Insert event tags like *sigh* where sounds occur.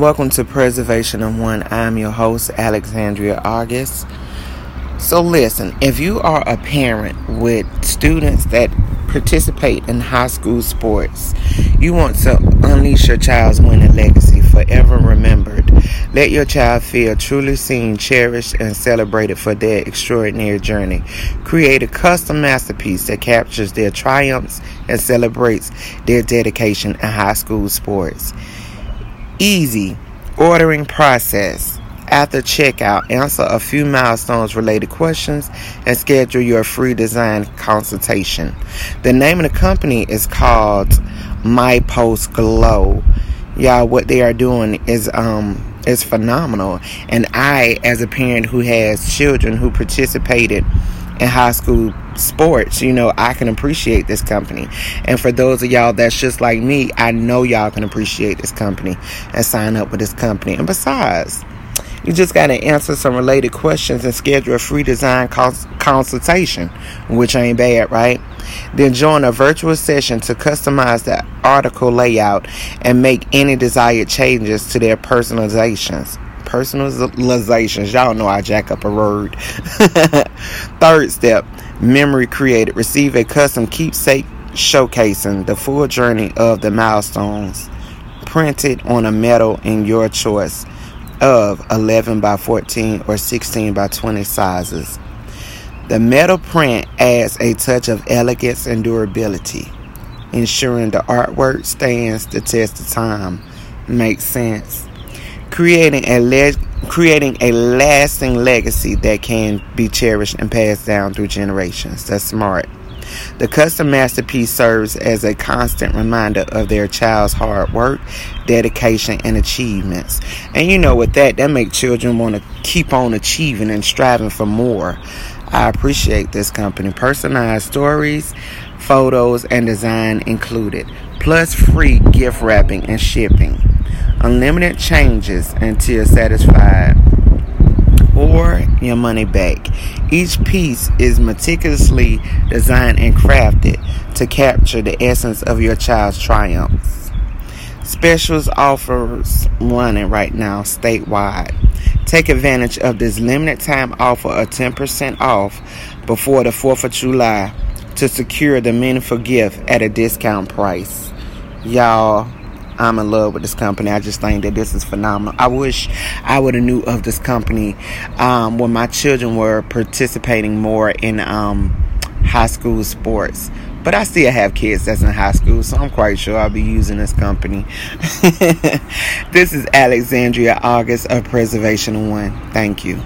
Welcome to Preservation of One. I'm your host, Alexandria August. So, listen, if you are a parent with students that participate in high school sports, you want to unleash your child's winning legacy forever remembered. Let your child feel truly seen, cherished, and celebrated for their extraordinary journey. Create a custom masterpiece that captures their triumphs and celebrates their dedication in high school sports. Easy ordering process. After checkout, answer a few milestones related questions and schedule your free design consultation. The name of the company is called My Post Glow. Y'all, what they are doing is um is phenomenal. And I, as a parent who has children who participated in high school sports, you know, I can appreciate this company. And for those of y'all that's just like me, I know y'all can appreciate this company and sign up with this company. And besides, you just got to answer some related questions and schedule a free design cons- consultation, which ain't bad, right? Then join a virtual session to customize the article layout and make any desired changes to their personalizations personalizations. Y'all know I jack up a word. *laughs* Third step, memory created. Receive a custom keepsake showcasing the full journey of the milestones printed on a metal in your choice of 11 by 14 or 16 by 20 sizes. The metal print adds a touch of elegance and durability, ensuring the artwork stands the test of time. Makes sense creating a le- creating a lasting legacy that can be cherished and passed down through generations. That's smart. The custom masterpiece serves as a constant reminder of their child's hard work, dedication, and achievements. And you know, with that, that make children want to keep on achieving and striving for more. I appreciate this company. Personalized stories, photos, and design included, plus free gift wrapping and shipping unlimited changes until satisfied or your money back. Each piece is meticulously designed and crafted to capture the essence of your child's triumphs. Specials offers running right now statewide. Take advantage of this limited time offer of 10% off before the 4th of July to secure the meaningful gift at a discount price. Y'all, I'm in love with this company. I just think that this is phenomenal. I wish I would have knew of this company um, when my children were participating more in um, high school sports. But I still have kids that's in high school, so I'm quite sure I'll be using this company. *laughs* this is Alexandria August of Preservation One. Thank you.